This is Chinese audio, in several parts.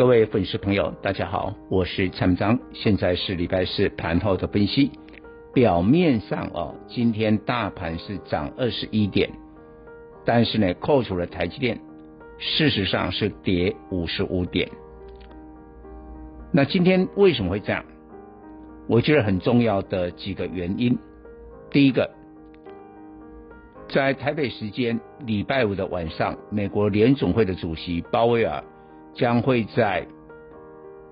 各位粉丝朋友，大家好，我是蔡明彰，现在是礼拜四盘后的分析。表面上哦，今天大盘是涨二十一点，但是呢，扣除了台积电，事实上是跌五十五点。那今天为什么会这样？我觉得很重要的几个原因。第一个，在台北时间礼拜五的晚上，美国联总会的主席鲍威尔。将会在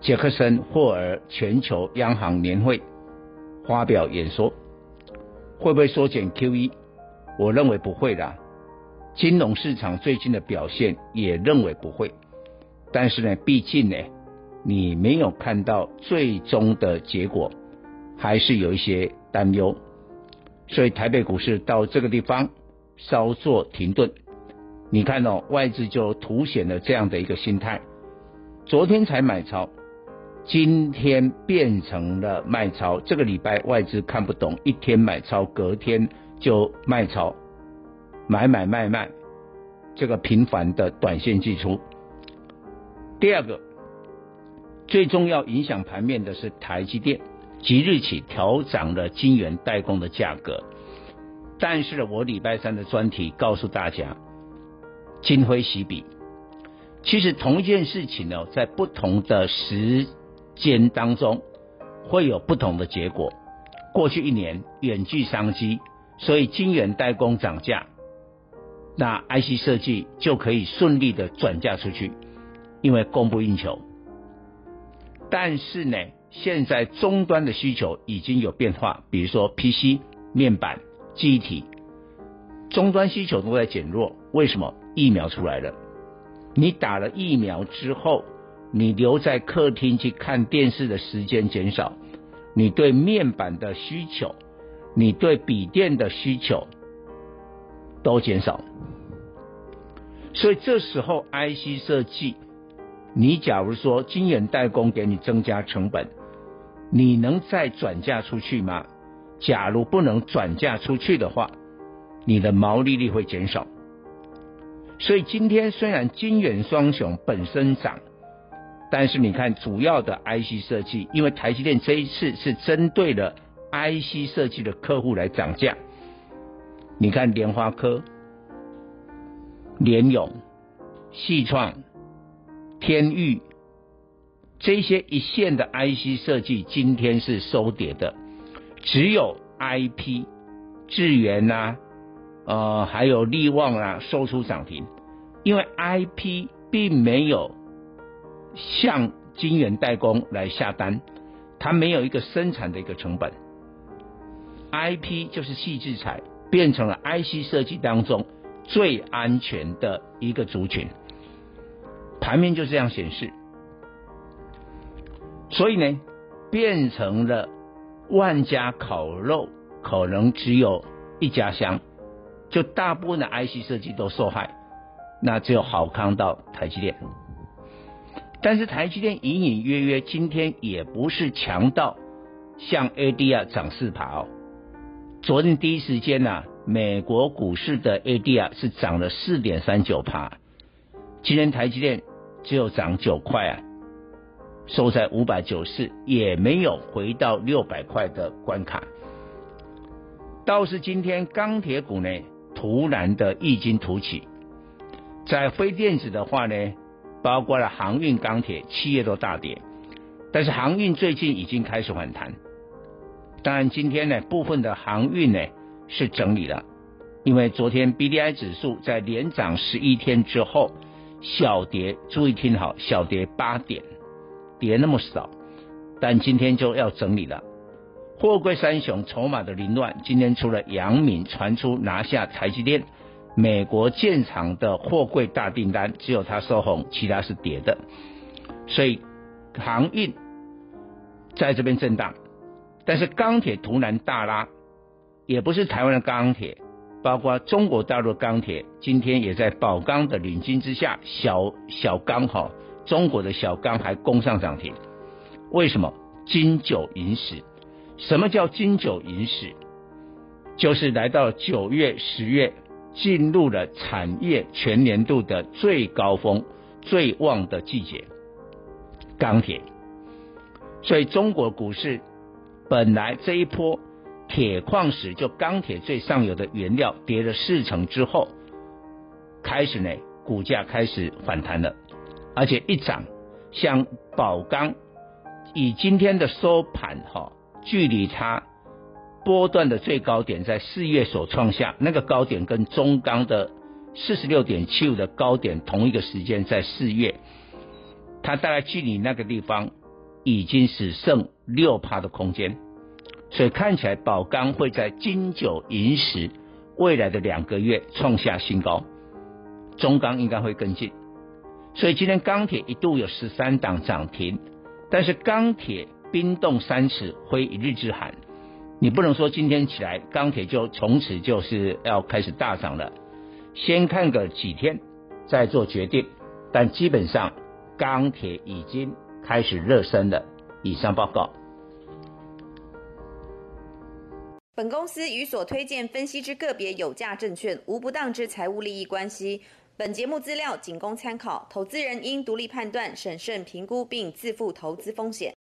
杰克森霍尔全球央行年会发表演说，会不会缩减 QE？我认为不会的。金融市场最近的表现也认为不会，但是呢，毕竟呢，你没有看到最终的结果，还是有一些担忧，所以台北股市到这个地方稍作停顿。你看哦，外资就凸显了这样的一个心态。昨天才买超，今天变成了卖超。这个礼拜外资看不懂，一天买超，隔天就卖超，买买卖卖，这个频繁的短线进出。第二个，最重要影响盘面的是台积电，即日起调涨了晶圆代工的价格。但是，我礼拜三的专题告诉大家。今非昔比，其实同一件事情呢，在不同的时间当中会有不同的结果。过去一年远距商机，所以晶圆代工涨价，那 IC 设计就可以顺利的转嫁出去，因为供不应求。但是呢，现在终端的需求已经有变化，比如说 PC、面板、记忆体，终端需求都在减弱，为什么？疫苗出来了，你打了疫苗之后，你留在客厅去看电视的时间减少，你对面板的需求，你对笔电的需求都减少，所以这时候 IC 设计，你假如说晶圆代工给你增加成本，你能再转嫁出去吗？假如不能转嫁出去的话，你的毛利率会减少。所以今天虽然晶圆双雄本身涨，但是你看主要的 IC 设计，因为台积电这一次是针对了 IC 设计的客户来涨价。你看联发科、联咏、矽创、天域这些一线的 IC 设计今天是收跌的，只有 IP 智源呐、啊。呃，还有力旺啊，收出涨停，因为 IP 并没有向晶圆代工来下单，它没有一个生产的一个成本，IP 就是矽智财，变成了 IC 设计当中最安全的一个族群，盘面就这样显示，所以呢，变成了万家烤肉可能只有一家香。就大部分的 IC 设计都受害，那只有好康到台积电。但是台积电隐隐约约今天也不是强到像 ADR 涨四趴哦。昨天第一时间呢、美国股市的 ADR 是涨了四点三九趴，今天台积电只有涨九块啊，收在五百九四，也没有回到六百块的关卡。倒是今天钢铁股呢，突然的异军突起，在非电子的话呢，包括了航运、钢铁，企业都大跌，但是航运最近已经开始反弹。当然，今天呢，部分的航运呢是整理了，因为昨天 BDI 指数在连涨十一天之后小跌，注意听好，小跌八点，跌那么少，但今天就要整理了。货柜三雄筹码的凌乱，今天除了阳明传出拿下台积电美国建厂的货柜大订单，只有它收红，其他是跌的。所以航运在这边震荡，但是钢铁突然大拉，也不是台湾的钢铁，包括中国大陆钢铁，今天也在宝钢的领军之下，小小钢哈，中国的小钢还攻上涨停。为什么？金九银十。什么叫金九银十？就是来到九月、十月，进入了产业全年度的最高峰、最旺的季节。钢铁，所以中国股市本来这一波铁矿石就钢铁最上游的原料跌了四成之后，开始呢股价开始反弹了，而且一涨，像宝钢以今天的收盘哈，距离它。波段的最高点在四月所创下，那个高点跟中钢的四十六点七五的高点同一个时间在四月，它大概距离那个地方已经只剩六趴的空间，所以看起来宝钢会在金九银十未来的两个月创下新高，中钢应该会跟进，所以今天钢铁一度有十三档涨停，但是钢铁冰冻三尺非一日之寒。你不能说今天起来钢铁就从此就是要开始大涨了，先看个几天再做决定。但基本上钢铁已经开始热身了。以上报告。本公司与所推荐分析之个别有价证券无不当之财务利益关系。本节目资料仅供参考，投资人应独立判断、审慎评估并自负投资风险。